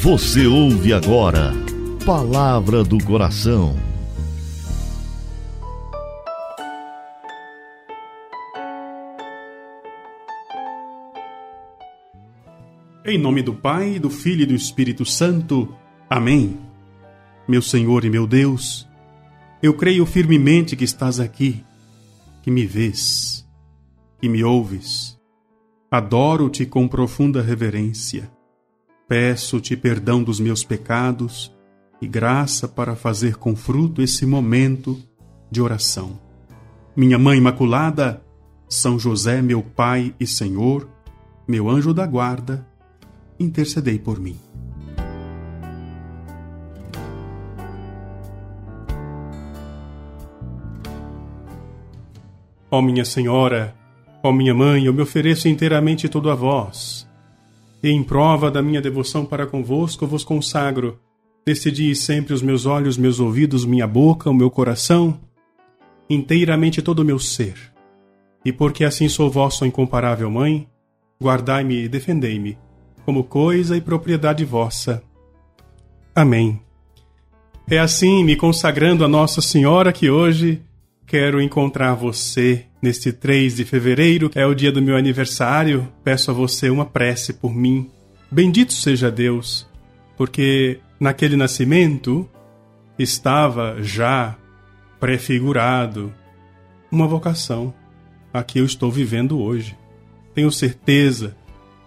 Você ouve agora Palavra do Coração. Em nome do Pai, do Filho e do Espírito Santo. Amém. Meu Senhor e meu Deus, eu creio firmemente que estás aqui, que me vês, que me ouves. Adoro-te com profunda reverência. Peço-te perdão dos meus pecados e graça para fazer com fruto esse momento de oração. Minha Mãe Imaculada, São José, meu Pai e Senhor, meu anjo da guarda, intercedei por mim. Ó minha Senhora, ó minha Mãe, eu me ofereço inteiramente todo a vós e em prova da minha devoção para convosco, vos consagro, e sempre, os meus olhos, meus ouvidos, minha boca, o meu coração, inteiramente todo o meu ser. E porque assim sou vossa incomparável mãe, guardai-me e defendei-me, como coisa e propriedade vossa. Amém. É assim, me consagrando a Nossa Senhora, que hoje quero encontrar você Neste 3 de fevereiro, é o dia do meu aniversário, peço a você uma prece por mim. Bendito seja Deus, porque naquele nascimento estava já prefigurado uma vocação a que eu estou vivendo hoje. Tenho certeza,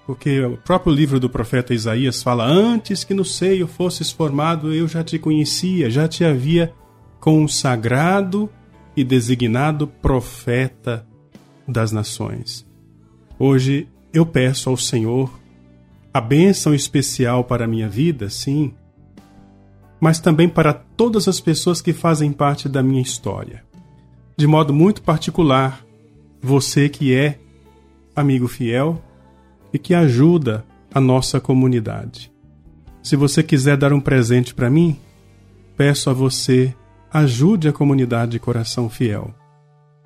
porque o próprio livro do profeta Isaías fala: Antes que no seio fosses formado, eu já te conhecia, já te havia consagrado e designado profeta das nações. Hoje eu peço ao Senhor a bênção especial para a minha vida, sim, mas também para todas as pessoas que fazem parte da minha história. De modo muito particular, você que é amigo fiel e que ajuda a nossa comunidade. Se você quiser dar um presente para mim, peço a você ajude a comunidade de coração fiel.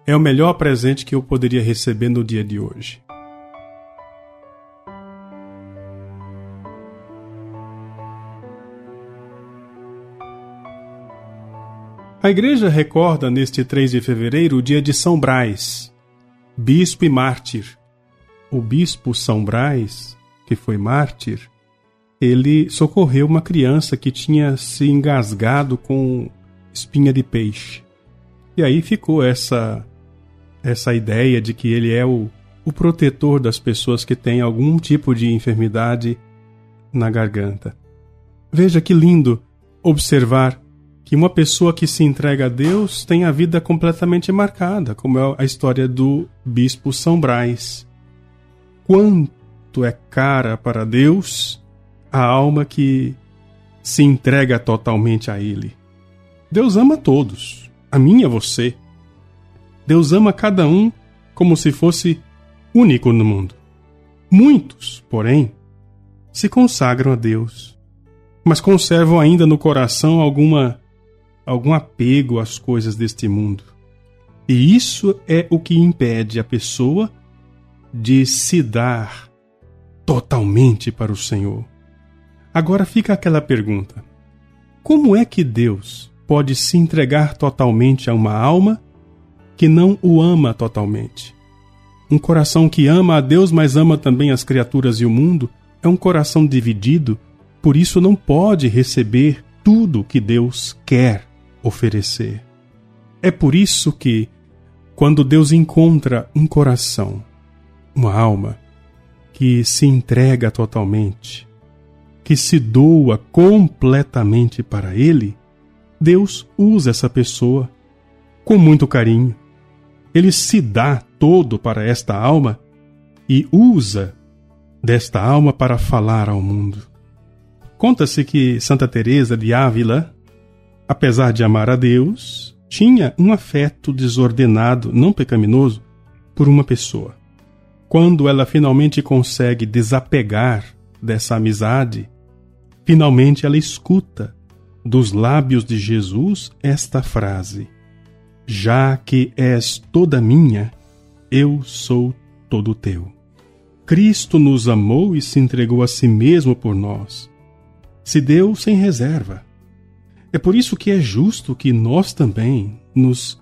É o melhor presente que eu poderia receber no dia de hoje. A igreja recorda neste 3 de fevereiro o dia de São Brás, bispo e mártir. O bispo São Brás, que foi mártir, ele socorreu uma criança que tinha se engasgado com espinha de peixe. E aí ficou essa essa ideia de que ele é o, o protetor das pessoas que têm algum tipo de enfermidade na garganta. Veja que lindo observar que uma pessoa que se entrega a Deus tem a vida completamente marcada, como é a história do bispo São Brás. Quanto é cara para Deus a alma que se entrega totalmente a Ele. Deus ama todos, a mim e a você. Deus ama cada um como se fosse único no mundo. Muitos, porém, se consagram a Deus, mas conservam ainda no coração alguma algum apego às coisas deste mundo. E isso é o que impede a pessoa de se dar totalmente para o Senhor. Agora fica aquela pergunta: como é que Deus pode se entregar totalmente a uma alma que não o ama totalmente. Um coração que ama a Deus, mas ama também as criaturas e o mundo, é um coração dividido, por isso não pode receber tudo que Deus quer oferecer. É por isso que, quando Deus encontra um coração, uma alma, que se entrega totalmente, que se doa completamente para Ele, Deus usa essa pessoa com muito carinho. Ele se dá todo para esta alma e usa desta alma para falar ao mundo. Conta-se que Santa Teresa de Ávila, apesar de amar a Deus, tinha um afeto desordenado, não pecaminoso, por uma pessoa. Quando ela finalmente consegue desapegar dessa amizade, finalmente ela escuta dos lábios de Jesus esta frase: Já que és toda minha, eu sou todo teu. Cristo nos amou e se entregou a si mesmo por nós. se deu sem reserva. É por isso que é justo que nós também nos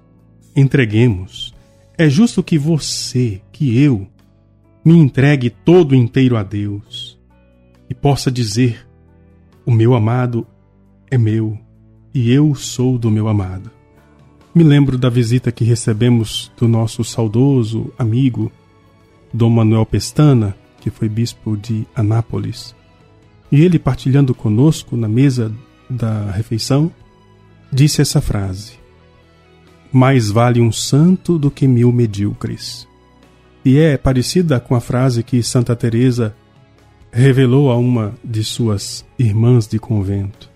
entreguemos. É justo que você, que eu, me entregue todo inteiro a Deus e possa dizer: O meu amado é meu e eu sou do meu amado. Me lembro da visita que recebemos do nosso saudoso amigo Dom Manuel Pestana, que foi bispo de Anápolis. E ele, partilhando conosco na mesa da refeição, disse essa frase: Mais vale um santo do que mil medíocres. E é parecida com a frase que Santa Teresa revelou a uma de suas irmãs de convento.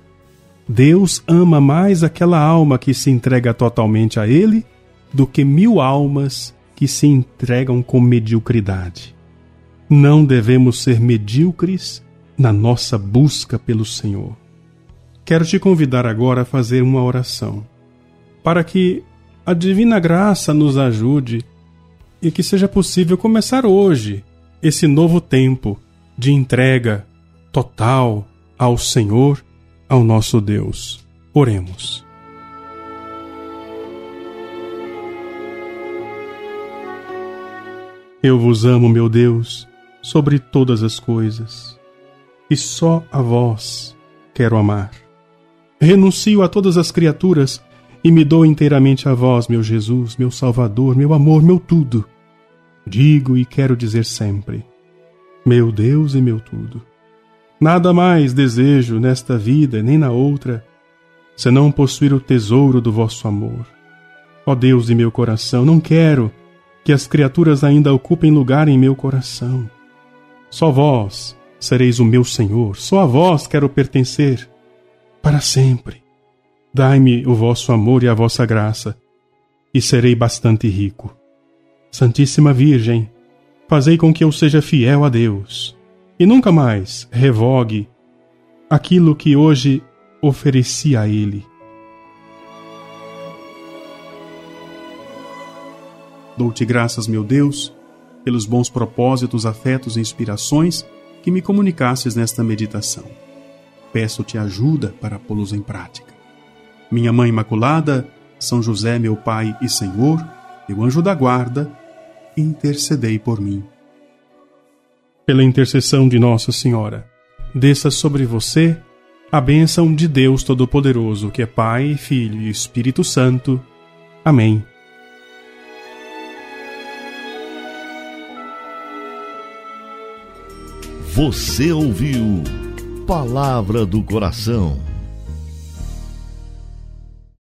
Deus ama mais aquela alma que se entrega totalmente a Ele do que mil almas que se entregam com mediocridade. Não devemos ser medíocres na nossa busca pelo Senhor. Quero te convidar agora a fazer uma oração, para que a divina graça nos ajude e que seja possível começar hoje esse novo tempo de entrega total ao Senhor ao nosso Deus. Oremos. Eu vos amo, meu Deus, sobre todas as coisas, e só a vós quero amar. Renuncio a todas as criaturas e me dou inteiramente a vós, meu Jesus, meu Salvador, meu amor, meu tudo. Digo e quero dizer sempre: meu Deus e meu tudo. Nada mais desejo nesta vida nem na outra, senão possuir o tesouro do vosso amor. Ó Deus de meu coração, não quero que as criaturas ainda ocupem lugar em meu coração. Só vós sereis o meu Senhor, só a vós quero pertencer para sempre. Dai-me o vosso amor e a vossa graça, e serei bastante rico. Santíssima Virgem, fazei com que eu seja fiel a Deus e nunca mais revogue aquilo que hoje ofereci a Ele. Dou-te graças, meu Deus, pelos bons propósitos, afetos e inspirações que me comunicasses nesta meditação. Peço-te ajuda para pô-los em prática. Minha Mãe Imaculada, São José, meu Pai e Senhor, meu anjo da guarda, intercedei por mim pela intercessão de Nossa Senhora, desça sobre você a bênção de Deus Todo-Poderoso, que é Pai, Filho e Espírito Santo. Amém. Você ouviu Palavra do Coração